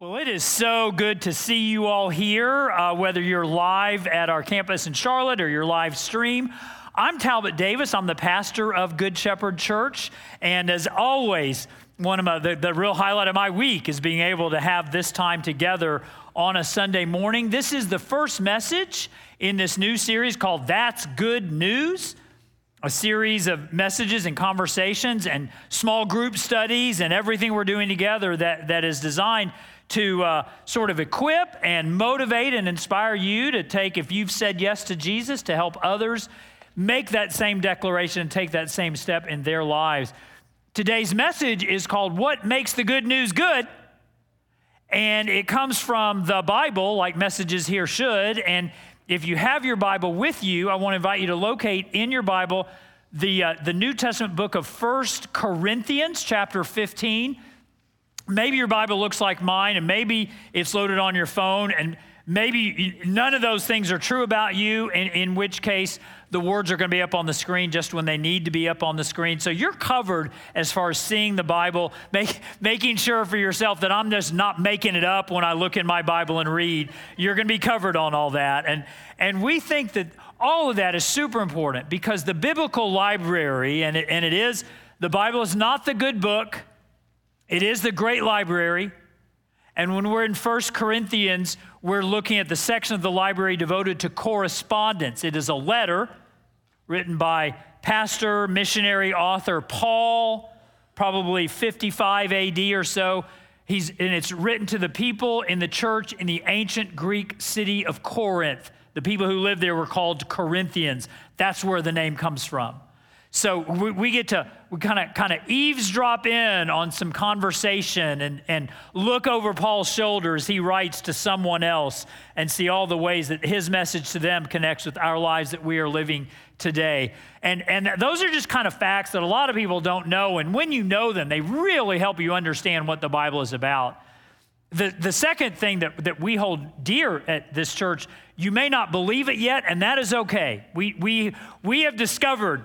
Well, it is so good to see you all here, uh, whether you're live at our campus in Charlotte or you're live stream. I'm Talbot Davis. I'm the pastor of Good Shepherd Church. And as always, one of my, the, the real highlight of my week is being able to have this time together on a Sunday morning. This is the first message in this new series called That's Good News a series of messages and conversations and small group studies and everything we're doing together that, that is designed to uh, sort of equip and motivate and inspire you to take, if you've said yes to Jesus, to help others make that same declaration and take that same step in their lives. Today's message is called What Makes the Good News Good? And it comes from the Bible, like messages here should. And if you have your Bible with you, I want to invite you to locate in your Bible the, uh, the New Testament book of First Corinthians, chapter 15 maybe your Bible looks like mine, and maybe it's loaded on your phone, and maybe none of those things are true about you, in, in which case the words are going to be up on the screen just when they need to be up on the screen. So you're covered as far as seeing the Bible, make, making sure for yourself that I'm just not making it up when I look in my Bible and read. You're going to be covered on all that. And, and we think that all of that is super important because the biblical library, and it, and it is, the Bible is not the good book. It is the great library. And when we're in 1 Corinthians, we're looking at the section of the library devoted to correspondence. It is a letter written by pastor, missionary, author Paul, probably 55 AD or so. He's, and it's written to the people in the church in the ancient Greek city of Corinth. The people who lived there were called Corinthians. That's where the name comes from. So we, we get to we kind of kind of eavesdrop in on some conversation and, and look over Paul's shoulder as he writes to someone else and see all the ways that his message to them connects with our lives that we are living today. And, and those are just kind of facts that a lot of people don't know. And when you know them, they really help you understand what the Bible is about. The, the second thing that, that we hold dear at this church, you may not believe it yet, and that is okay. We, we, we have discovered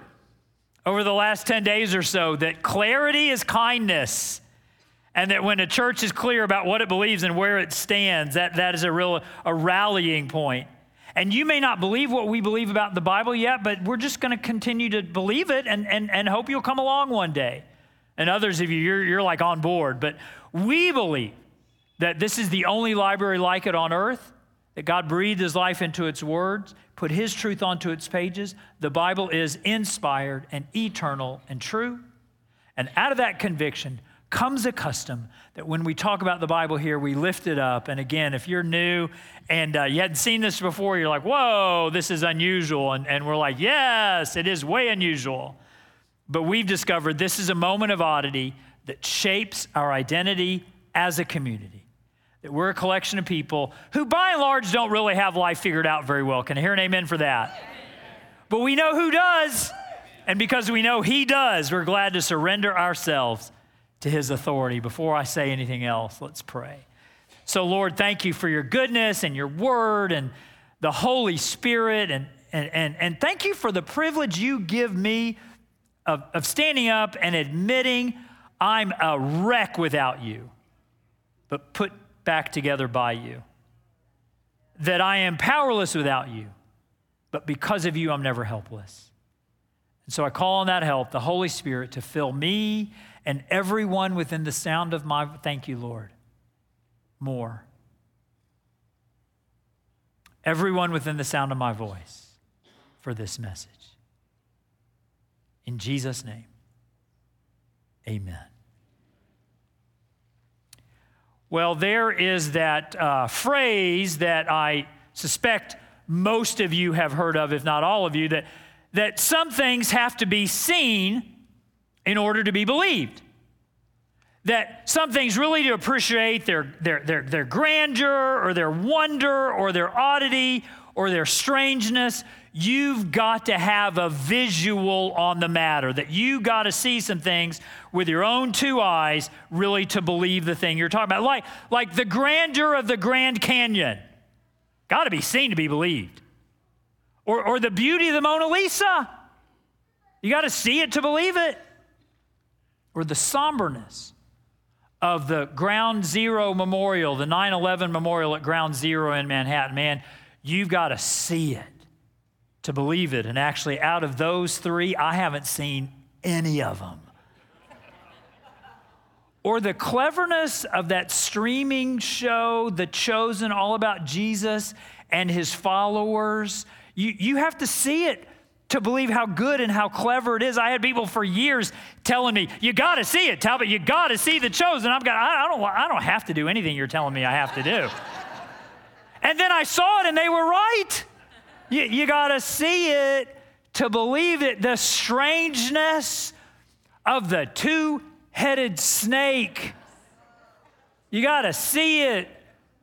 over the last 10 days or so that clarity is kindness. And that when a church is clear about what it believes and where it stands, that, that is a real a rallying point. And you may not believe what we believe about the Bible yet, but we're just going to continue to believe it and, and, and hope you'll come along one day. And others of you, you're, you're like on board. But we believe that this is the only library like it on earth, that God breathed his life into its words, put his truth onto its pages. The Bible is inspired and eternal and true. And out of that conviction comes a custom that when we talk about the Bible here, we lift it up. And again, if you're new and uh, you hadn't seen this before, you're like, whoa, this is unusual. And, and we're like, yes, it is way unusual. But we've discovered this is a moment of oddity that shapes our identity as a community that we're a collection of people who, by and large, don't really have life figured out very well. Can I hear an amen for that? But we know who does. And because we know He does, we're glad to surrender ourselves to His authority. Before I say anything else, let's pray. So, Lord, thank you for your goodness and your word and the Holy Spirit. And, and, and, and thank you for the privilege you give me of, of standing up and admitting I'm a wreck without you. But put back together by you. That I am powerless without you, but because of you, I'm never helpless. And so I call on that help, the Holy Spirit, to fill me and everyone within the sound of my thank you, Lord, more. Everyone within the sound of my voice for this message. In Jesus' name, amen. Well, there is that uh, phrase that I suspect most of you have heard of, if not all of you, that, that some things have to be seen in order to be believed. That some things really to appreciate their, their, their, their grandeur or their wonder or their oddity or their strangeness, you've got to have a visual on the matter, that you got to see some things with your own two eyes really to believe the thing you're talking about. Like, like the grandeur of the Grand Canyon, got to be seen to be believed. Or, or the beauty of the Mona Lisa, you got to see it to believe it. Or the somberness of the Ground Zero Memorial, the 9 11 Memorial at Ground Zero in Manhattan, man, you've got to see it to believe it. And actually, out of those three, I haven't seen any of them. or the cleverness of that streaming show, The Chosen, all about Jesus and his followers. You, you have to see it to believe how good and how clever it is. I had people for years telling me, "You got to see it, Talbot. You got to see the chosen." I'm going, I, I don't, I don't have to do anything you're telling me I have to do. and then I saw it, and they were right. You, you got to see it to believe it. The strangeness of the two-headed snake. You got to see it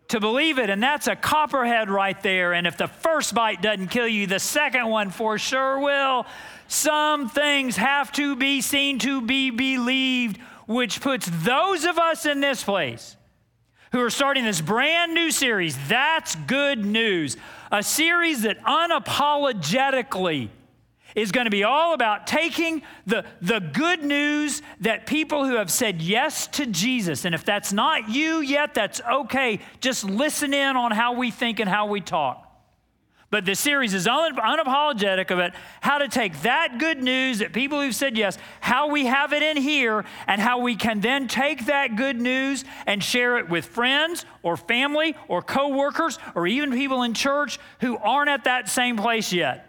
to believe it. And that's a copperhead right there. And if the first bite doesn't kill you, the second one for sure will. Some things have to be seen to be believed, which puts those of us in this place who are starting this brand new series. That's good news. A series that unapologetically is going to be all about taking the, the good news that people who have said yes to Jesus, and if that's not you yet, that's okay. Just listen in on how we think and how we talk. But the series is un- unapologetic about how to take that good news that people who've said yes, how we have it in here, and how we can then take that good news and share it with friends or family or coworkers or even people in church who aren't at that same place yet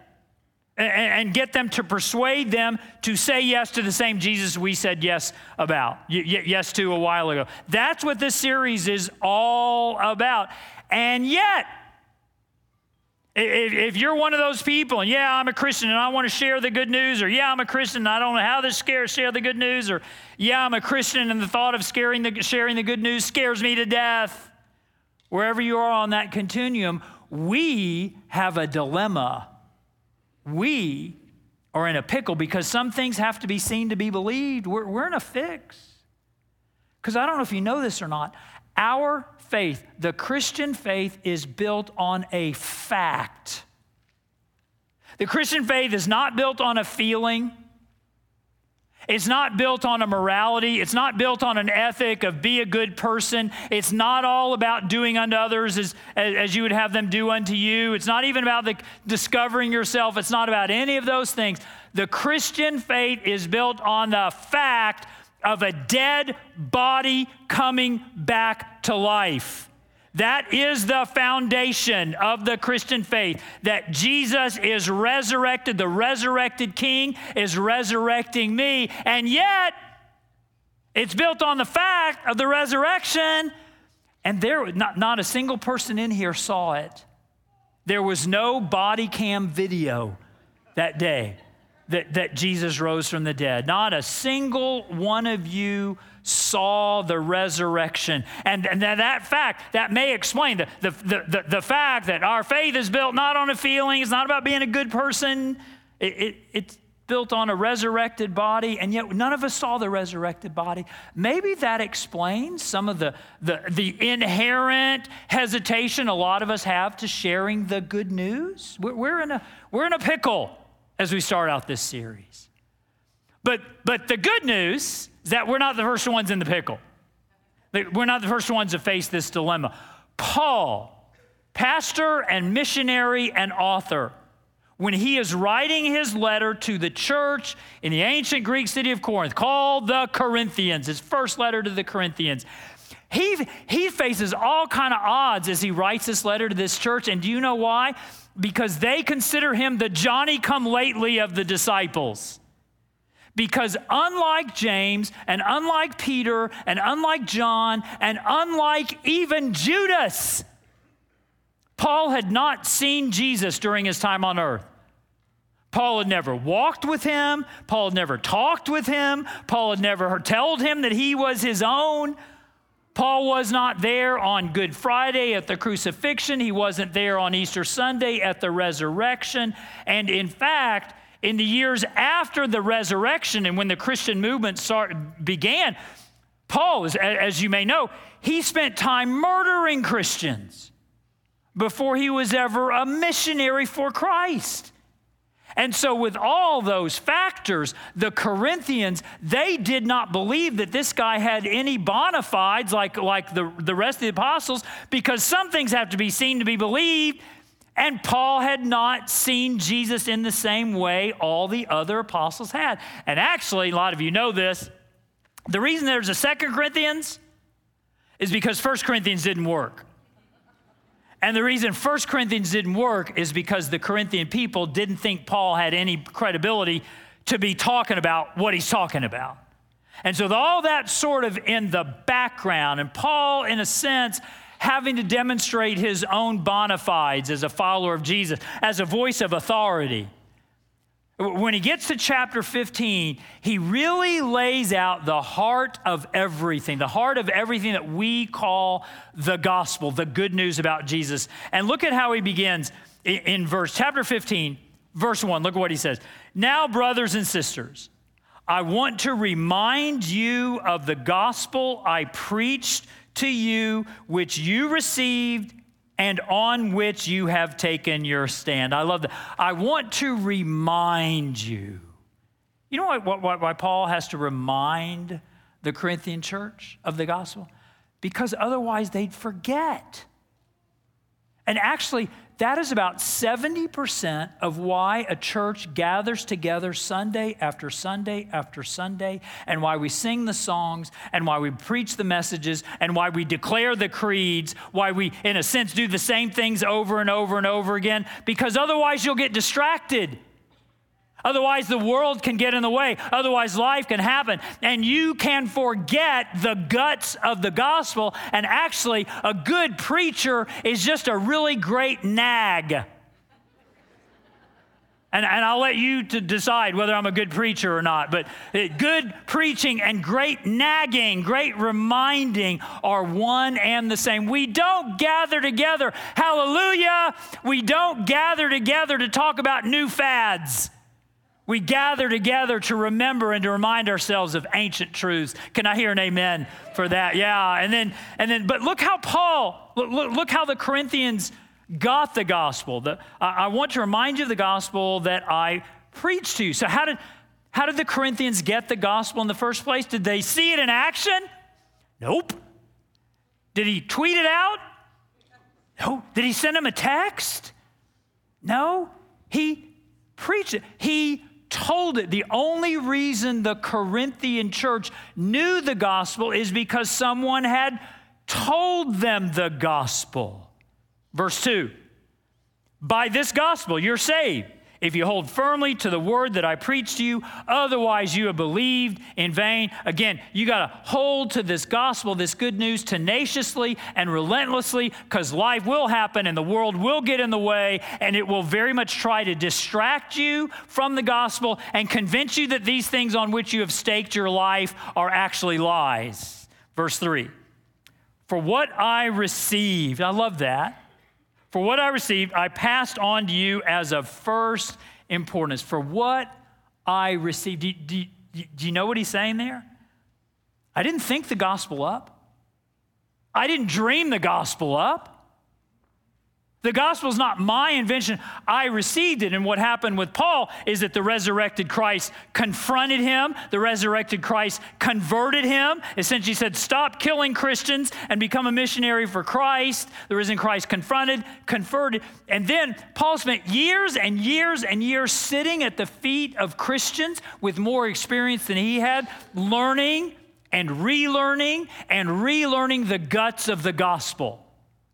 and, get them to persuade them to say yes to the same Jesus we said yes about, yes to a while ago. That's what this series is all about. And yet, if you're one of those people, and yeah, I'm a Christian and I want to share the good news, or yeah, I'm a Christian and I don't know how to scare, share the good news, or yeah, I'm a Christian and the thought of scaring the, sharing the good news scares me to death. Wherever you are on that continuum, we have a dilemma we are in a pickle because some things have to be seen to be believed. We're, we're in a fix. Because I don't know if you know this or not, our faith, the Christian faith, is built on a fact. The Christian faith is not built on a feeling. It's not built on a morality. It's not built on an ethic of be a good person. It's not all about doing unto others as, as you would have them do unto you. It's not even about the discovering yourself. It's not about any of those things. The Christian faith is built on the fact of a dead body coming back to life. That is the foundation of the Christian faith that Jesus is resurrected. The resurrected King is resurrecting me. And yet, it's built on the fact of the resurrection. And there, not, not a single person in here saw it. There was no body cam video that day that, that Jesus rose from the dead. Not a single one of you saw the resurrection. And, and that fact, that may explain the, the, the, the, fact that our faith is built not on a feeling, it's not about being a good person, it, it, it's built on a resurrected body, and yet none of us saw the resurrected body. Maybe that explains some of the, the, the inherent hesitation a lot of us have to sharing the good news. We're, we're, in, a, we're in a pickle as we start out this series. But, but the good news is that we're not the first ones in the pickle. We're not the first ones to face this dilemma. Paul, pastor and missionary and author, when he is writing his letter to the church in the ancient Greek city of Corinth, called the Corinthians, his first letter to the Corinthians, he, he faces all kind of odds as he writes this letter to this church. And do you know why? Because they consider him the Johnny come lately of the disciples. Because unlike James, and unlike Peter, and unlike John, and unlike even Judas, Paul had not seen Jesus during his time on earth. Paul had never walked with him. Paul had never talked with him. Paul had never told him that he was his own. Paul was not there on Good Friday at the crucifixion. He wasn't there on Easter Sunday at the resurrection. And in fact, in the years after the resurrection and when the Christian movement start, began, Paul, as you may know, he spent time murdering Christians before he was ever a missionary for Christ. And so, with all those factors, the Corinthians, they did not believe that this guy had any bona fides like, like the, the rest of the apostles, because some things have to be seen to be believed. And Paul had not seen Jesus in the same way all the other apostles had. And actually, a lot of you know this. The reason there's a Second Corinthians is because First Corinthians didn't work. And the reason 1 Corinthians didn't work is because the Corinthian people didn't think Paul had any credibility to be talking about what he's talking about. And so, all that sort of in the background, and Paul, in a sense, having to demonstrate his own bona fides as a follower of Jesus, as a voice of authority. When he gets to chapter 15, he really lays out the heart of everything, the heart of everything that we call the gospel, the good news about Jesus. And look at how he begins in verse chapter 15, verse 1. Look at what he says. Now, brothers and sisters, I want to remind you of the gospel I preached to you, which you received and on which you have taken your stand. I love that. I want to remind you. You know what, what, why Paul has to remind the Corinthian church of the gospel? Because otherwise they'd forget. And actually, that is about 70% of why a church gathers together Sunday after Sunday after Sunday, and why we sing the songs, and why we preach the messages, and why we declare the creeds, why we, in a sense, do the same things over and over and over again, because otherwise you'll get distracted. Otherwise, the world can get in the way. Otherwise, life can happen. And you can forget the guts of the gospel. And actually, a good preacher is just a really great nag. And, and I'll let you to decide whether I'm a good preacher or not. But uh, good preaching and great nagging, great reminding are one and the same. We don't gather together, hallelujah. We don't gather together to talk about new fads. We gather together to remember and to remind ourselves of ancient truths. Can I hear an amen for that? Yeah. And then, and then, but look how Paul, look, look how the Corinthians got the gospel. The, I, want to remind you of the gospel that I preached to you. So how did, how did the Corinthians get the gospel in the first place? Did they see it in action? Nope. Did he tweet it out? No. Did he send them a text? No. He preached it. He told it. The only reason the Corinthian church knew the gospel is because someone had told them the gospel. Verse 2 By this gospel, you're saved if you hold firmly to the word that I preached to you, otherwise you have believed in vain. Again, you got to hold to this gospel, this good news tenaciously and relentlessly because life will happen and the world will get in the way and it will very much try to distract you from the gospel and convince you that these things on which you have staked your life are actually lies. Verse 3 For what I received, I love that for what I received, I passed on to you as of first importance. For what I received. Do, do, do you know what he's saying there? I didn't think the gospel up. I didn't dream the gospel up. The gospel is not my invention. I received it. And what happened with Paul is that the resurrected Christ confronted him. The resurrected Christ converted him. Essentially said, Stop killing Christians and become a missionary for Christ. The risen Christ confronted, converted. And then Paul spent years and years and years sitting at the feet of Christians with more experience than he had, learning and relearning and relearning the guts of the gospel.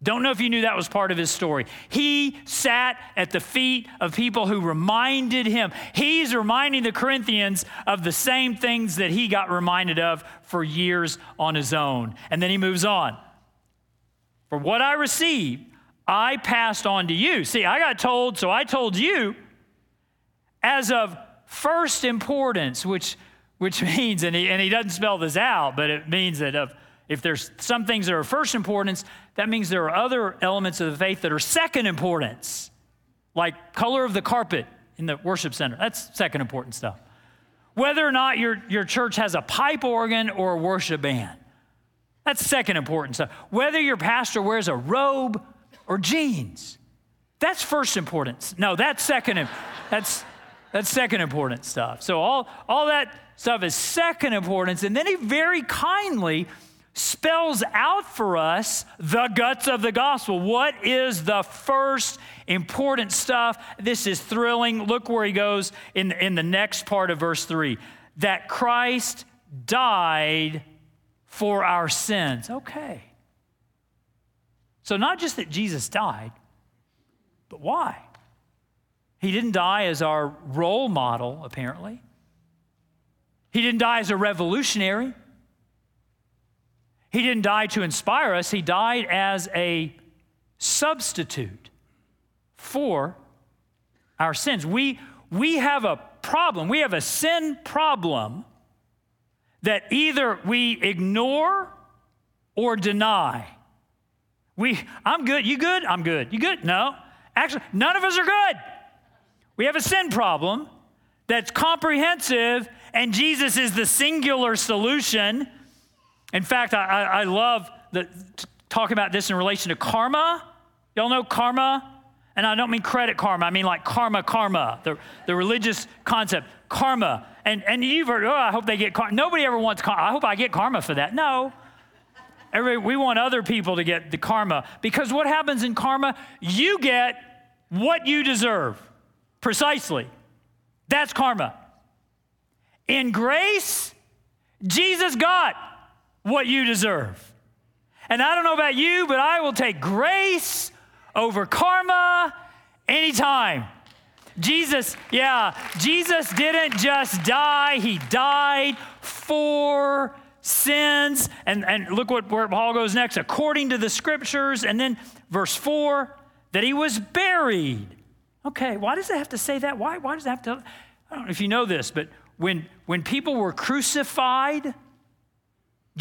Don't know if you knew that was part of his story. He sat at the feet of people who reminded him. He's reminding the Corinthians of the same things that he got reminded of for years on his own. And then he moves on. For what I received, I passed on to you. See, I got told, so I told you as of first importance, which, which means, and he, and he doesn't spell this out, but it means that of if there's some things that are first importance, that means there are other elements of the faith that are second importance, like color of the carpet in the worship center. That's second important stuff. Whether or not your, your church has a pipe organ or a worship band, that's second important stuff. Whether your pastor wears a robe or jeans, that's first importance. No, that's second. That's That's second important stuff. So all, all that stuff is second importance. And then he very kindly spells out for us the guts of the gospel. What is the first important stuff? This is thrilling. Look where he goes in, in the next part of verse 3 that Christ died for our sins. Okay. So, not just that Jesus died, but why? He didn't die as our role model, apparently. He didn't die as a revolutionary. He didn't die to inspire us. He died as a substitute for our sins. We, we have a problem. We have a sin problem that either we ignore or deny. We, I'm good. You good? I'm good. You good? No. Actually, none of us are good. We have a sin problem that's comprehensive, and Jesus is the singular solution. In fact, I, I love the, talking about this in relation to karma. Y'all know karma? And I don't mean credit karma, I mean like karma, karma, the, the religious concept, karma. And, and you've heard, oh, I hope they get karma. Nobody ever wants karma. I hope I get karma for that. No. Everybody, we want other people to get the karma because what happens in karma? You get what you deserve. Precisely. That's karma. In grace, Jesus got what you deserve. And I don't know about you, but I will take grace over karma anytime. Jesus, yeah, Jesus didn't just die, he died for sins. And, and look what where Paul goes next, according to the scriptures. And then verse 4 that he was buried. Okay, why does it have to say that? Why, why does it have to? I don't know if you know this, but when, when people were crucified,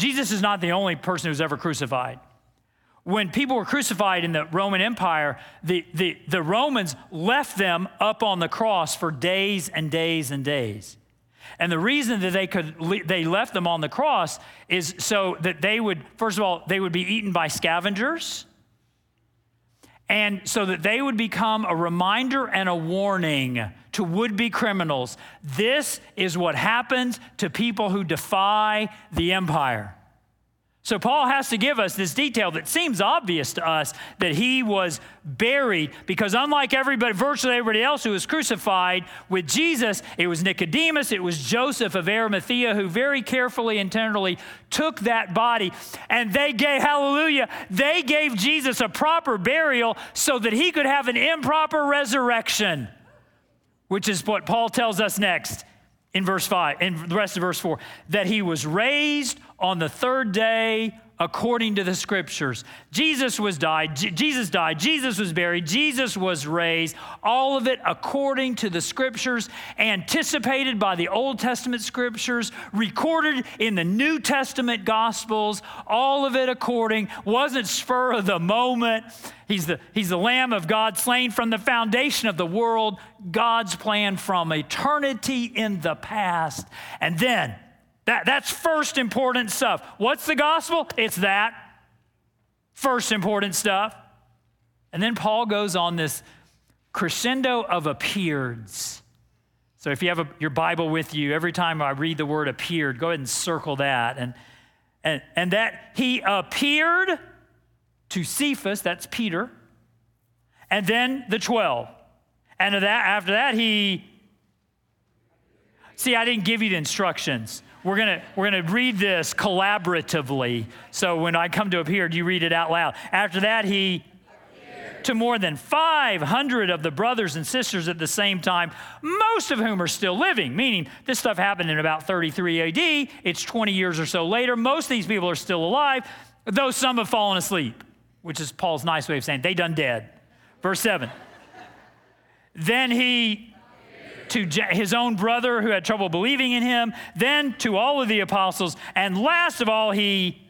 Jesus is not the only person who's ever crucified. When people were crucified in the Roman Empire, the, the, the Romans left them up on the cross for days and days and days. And the reason that they could they left them on the cross is so that they would first of all they would be eaten by scavengers and so that they would become a reminder and a warning to would be criminals. This is what happens to people who defy the empire. So, Paul has to give us this detail that seems obvious to us that he was buried because, unlike everybody, virtually everybody else who was crucified with Jesus, it was Nicodemus, it was Joseph of Arimathea who very carefully and tenderly took that body. And they gave, hallelujah, they gave Jesus a proper burial so that he could have an improper resurrection, which is what Paul tells us next in verse 5, in the rest of verse 4, that he was raised on the third day according to the scriptures. Jesus was died, J- Jesus died, Jesus was buried, Jesus was raised, all of it according to the scriptures, anticipated by the Old Testament scriptures, recorded in the New Testament gospels, all of it according, wasn't spur of the moment. He's the, he's the Lamb of God slain from the foundation of the world, God's plan from eternity in the past. And then that, that's first important stuff. What's the gospel? It's that. First important stuff. And then Paul goes on this crescendo of appeareds. So if you have a, your Bible with you, every time I read the word appeared, go ahead and circle that. And, and, and that he appeared to Cephas, that's Peter, and then the 12. And that, after that, he. See, I didn't give you the instructions we're gonna we're gonna read this collaboratively. So when I come to appear, do you read it out loud. After that, he to more than 500 of the brothers and sisters at the same time, most of whom are still living, meaning this stuff happened in about 33 AD. It's 20 years or so later. Most of these people are still alive, though some have fallen asleep, which is Paul's nice way of saying they done dead. Verse 7. then he to his own brother who had trouble believing in him, then to all of the apostles, and last of all, he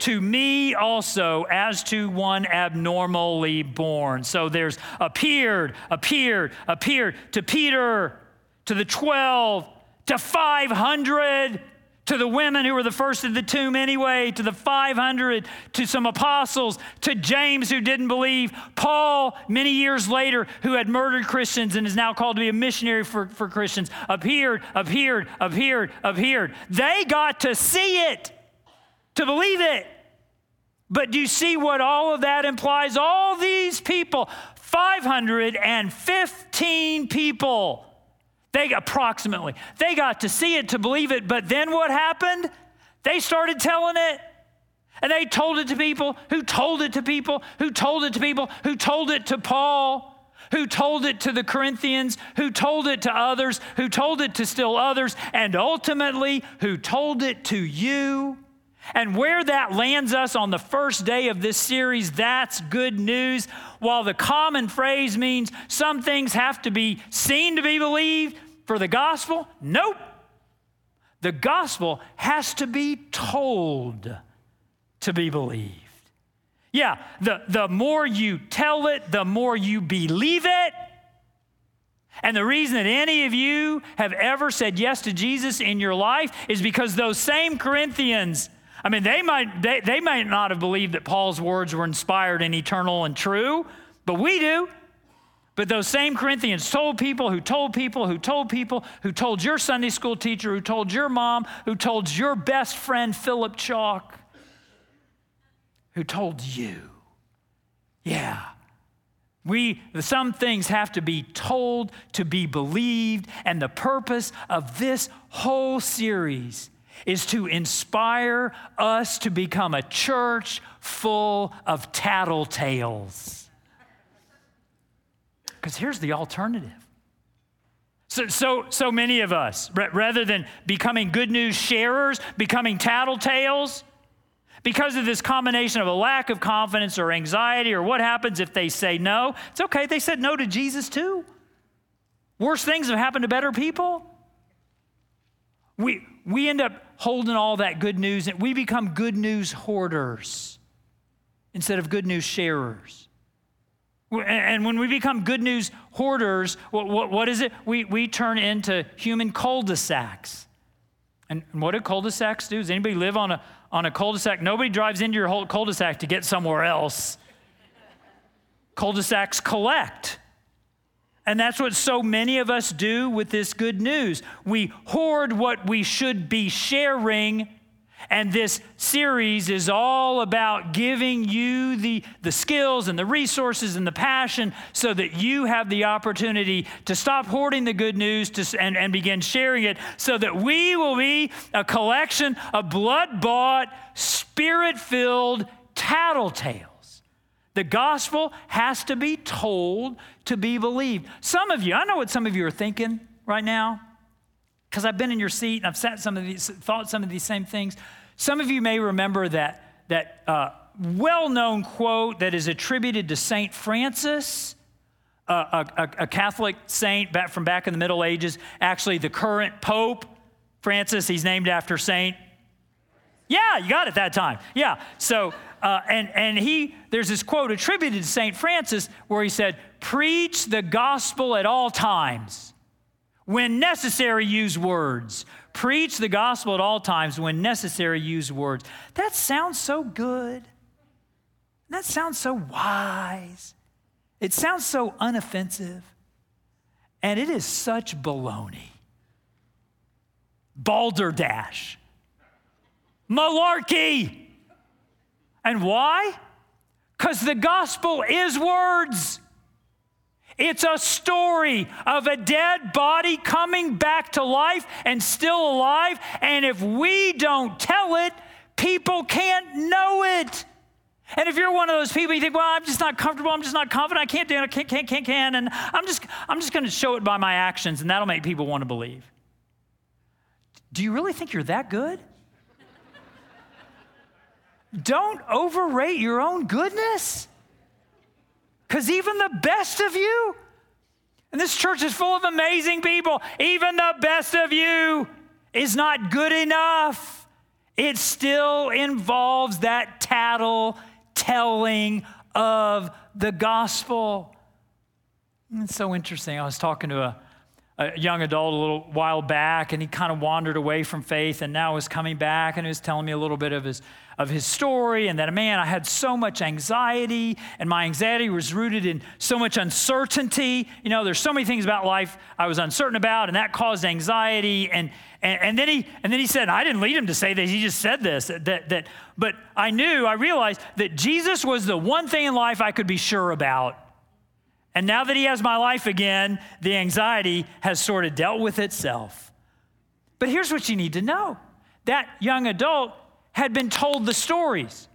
to me also as to one abnormally born. So there's appeared, appeared, appeared to Peter, to the 12, to 500, to the women who were the first at the tomb anyway, to the 500, to some apostles, to James who didn't believe, Paul, many years later, who had murdered Christians and is now called to be a missionary for, for Christians, appeared, appeared, appeared, appeared. They got to see it, to believe it. But do you see what all of that implies? All these people, 515 people they approximately. They got to see it to believe it, but then what happened? They started telling it. And they told it to people who told it to people who told it to people who told it to Paul, who told it to the Corinthians, who told it to others, who told it to still others, and ultimately who told it to you. And where that lands us on the first day of this series, that's good news. While the common phrase means some things have to be seen to be believed for the gospel, nope. The gospel has to be told to be believed. Yeah, the, the more you tell it, the more you believe it. And the reason that any of you have ever said yes to Jesus in your life is because those same Corinthians I mean, they might, they, they might not have believed that Paul's words were inspired and eternal and true, but we do. But those same Corinthians told people who told people who told people who told your Sunday school teacher, who told your mom, who told your best friend Philip Chalk, who told you. Yeah. We, some things have to be told to be believed, and the purpose of this whole series is to inspire us to become a church full of tattletales. Because here's the alternative. So, so, so many of us, rather than becoming good news sharers, becoming tattletales, because of this combination of a lack of confidence or anxiety, or what happens if they say no, it's okay. They said no to Jesus too. Worse things have happened to better people. We, we end up holding all that good news and we become good news hoarders instead of good news sharers. And when we become good news hoarders, what, what, what is it? We, we turn into human cul de sacs. And what do cul de sacs do? Does anybody live on a, on a cul de sac? Nobody drives into your whole cul de sac to get somewhere else. cul de sacs collect. And that's what so many of us do with this good news. We hoard what we should be sharing. And this series is all about giving you the, the skills and the resources and the passion so that you have the opportunity to stop hoarding the good news to, and, and begin sharing it so that we will be a collection of blood bought, spirit filled tattletales. The gospel has to be told to be believed. Some of you, I know what some of you are thinking right now, because I've been in your seat and I've sat some of these, thought some of these same things. Some of you may remember that, that uh, well known quote that is attributed to St. Francis. a, a, a, Catholic saint back from back in the Middle Ages, actually the current Pope Francis, he's named after Saint. Yeah, you got it that time. Yeah. So uh, and, and he, there's this quote attributed to St. Francis where he said, Preach the gospel at all times. When necessary, use words. Preach the gospel at all times. When necessary, use words. That sounds so good. That sounds so wise. It sounds so unoffensive. And it is such baloney. Balderdash. Malarkey. And why? Because the gospel is words. It's a story of a dead body coming back to life and still alive. And if we don't tell it, people can't know it. And if you're one of those people, you think, well, I'm just not comfortable, I'm just not confident, I can't do it, I can't, can't, can't, can't, and I'm just, I'm just going to show it by my actions, and that'll make people want to believe. Do you really think you're that good? Don't overrate your own goodness. Because even the best of you, and this church is full of amazing people, even the best of you is not good enough. It still involves that tattle telling of the gospel. It's so interesting. I was talking to a, a young adult a little while back, and he kind of wandered away from faith, and now is coming back, and he was telling me a little bit of his of his story, and that man, I had so much anxiety, and my anxiety was rooted in so much uncertainty. You know, there's so many things about life I was uncertain about, and that caused anxiety. And and, and then he and then he said, I didn't lead him to say this. He just said this. That that, but I knew, I realized that Jesus was the one thing in life I could be sure about. And now that he has my life again, the anxiety has sort of dealt with itself. But here's what you need to know that young adult had been told the stories.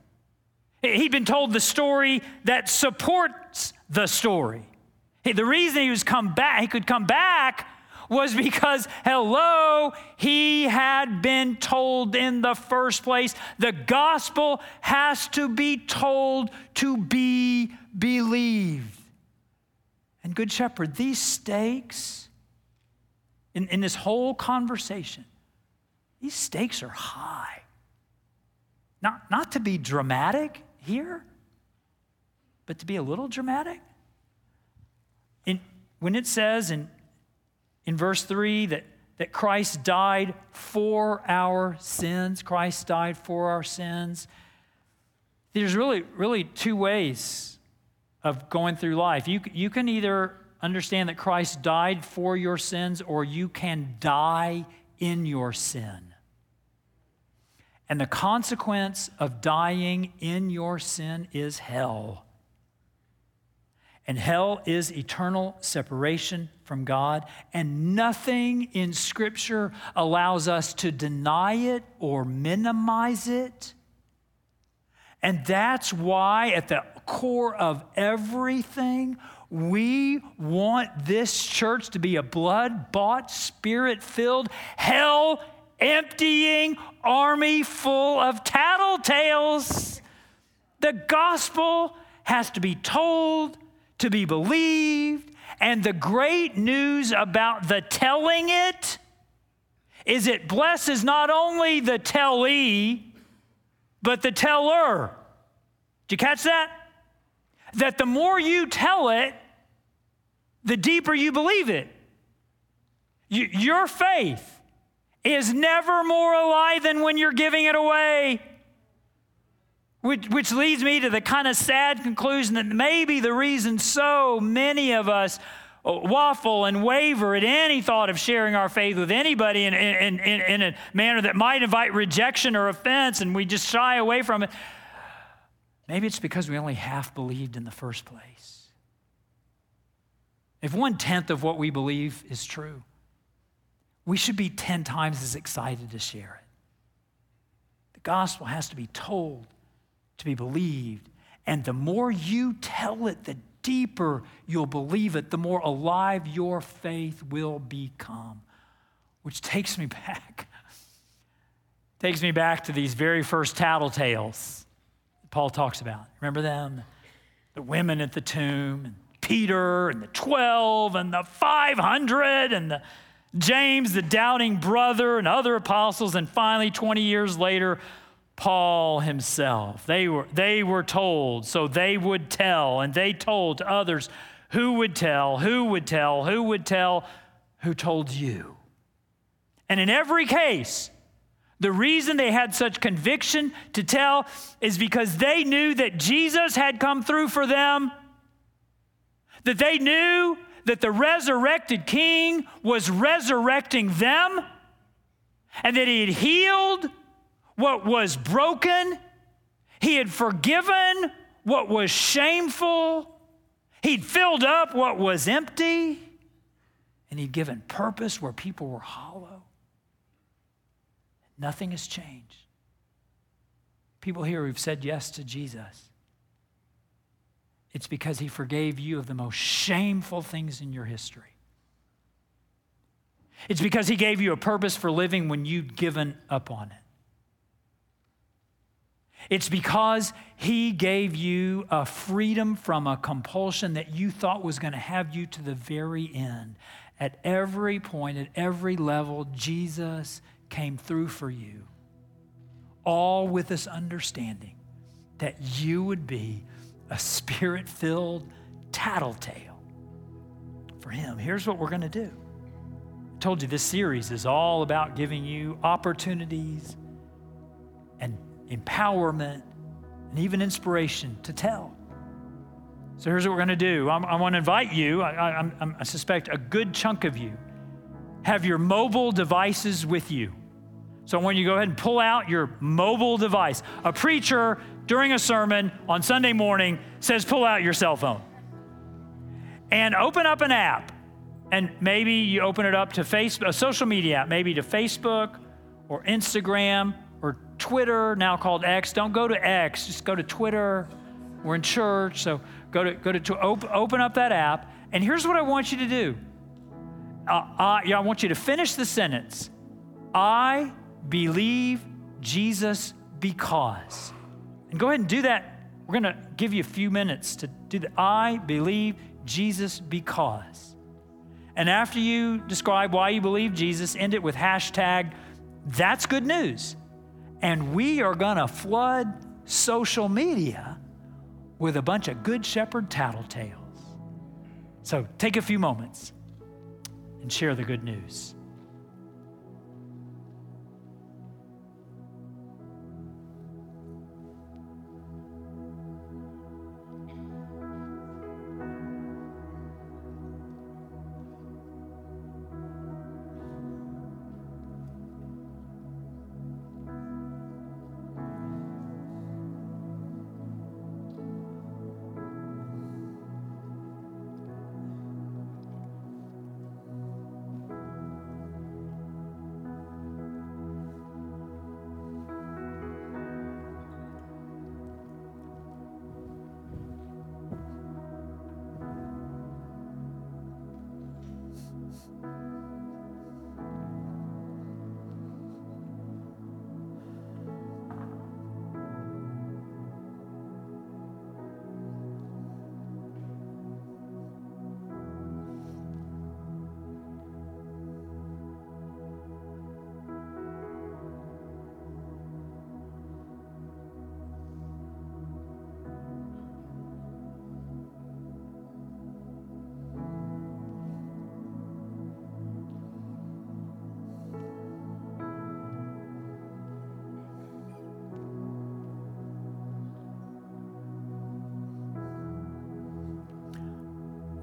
He'd been told the story that supports the story. The reason he was come back, he could come back was because, hello, he had been told in the first place. The gospel has to be told to be believed. And, Good Shepherd, these stakes in, in this whole conversation, these stakes are high. Not, not to be dramatic here, but to be a little dramatic. In, when it says in, in verse 3 that, that Christ died for our sins, Christ died for our sins, there's really, really two ways of going through life. You, you can either understand that Christ died for your sins, or you can die in your sin. And the consequence of dying in your sin is hell. And hell is eternal separation from God. And nothing in Scripture allows us to deny it or minimize it. And that's why, at the core of everything, we want this church to be a blood bought, spirit filled, hell emptying army full of tattletales. The gospel has to be told, to be believed. And the great news about the telling it is it blesses not only the tellee, but the teller. Did you catch that? That the more you tell it, the deeper you believe it. You, your faith is never more alive than when you're giving it away. Which, which leads me to the kind of sad conclusion that maybe the reason so many of us uh, waffle and waver at any thought of sharing our faith with anybody in, in, in, in, a manner that might invite rejection or offense, and we just shy away from it. Maybe it's because we only half believed in the first place. If one tenth of what we believe is true, we should be 10 times as excited to share it. The gospel has to be told, to be believed, and the more you tell it, the deeper you'll believe it, the more alive your faith will become. Which takes me back. takes me back to these very first tattletales Paul talks about. Remember them? The women at the tomb, and Peter, and the 12, and the 500, and the James, the doubting brother, and other apostles, and finally, 20 years later, Paul himself. They were, they were told, so they would tell, and they told to others who would tell, who would tell, who would tell, who told you. And in every case, the reason they had such conviction to tell is because they knew that Jesus had come through for them, that they knew that the resurrected king was resurrecting them, and that he had healed what was broken, he had forgiven what was shameful, he'd filled up what was empty, and he'd given purpose where people were hollow. Nothing has changed. People here who've said yes to Jesus, it's because he forgave you of the most shameful things in your history. It's because he gave you a purpose for living when you'd given up on it. It's because he gave you a freedom from a compulsion that you thought was going to have you to the very end. At every point, at every level, Jesus came through for you, all with this understanding that you would be a spirit filled tattletale for him. Here's what we're going to do I told you this series is all about giving you opportunities and empowerment and even inspiration to tell. So here's what we're going to do. I'm, i want to invite you, I, I, I suspect a good chunk of you have your mobile devices with you. So when you to go ahead and pull out your mobile device, a preacher during a sermon on Sunday morning says, pull out your cell phone and open up an app. And maybe you open it up to Facebook, a social media app, maybe to Facebook or Instagram or Twitter, now called X. Don't go to X, just go to Twitter. We're in church, so go to, go to, to open, open up that app. And here's what I want you to do uh, uh, yeah, I want you to finish the sentence I believe Jesus because. And go ahead and do that. We're going to give you a few minutes to do that. I believe Jesus because. And after you describe why you believe Jesus, end it with hashtag that's good news. And we are going to flood social media with a bunch of good shepherd tattletales. So take a few moments and share the good news.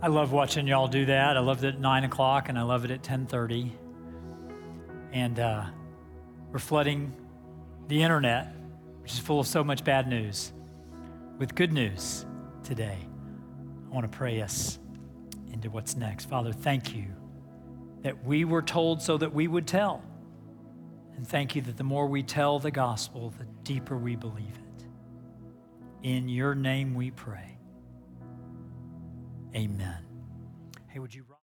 I love watching y'all do that. I love it at nine o'clock, and I love it at ten thirty. And uh, we're flooding the internet, which is full of so much bad news, with good news today. I want to pray us into what's next. Father, thank you that we were told so that we would tell. And thank you that the more we tell the gospel, the deeper we believe it. In your name we pray. Amen. Hey, would you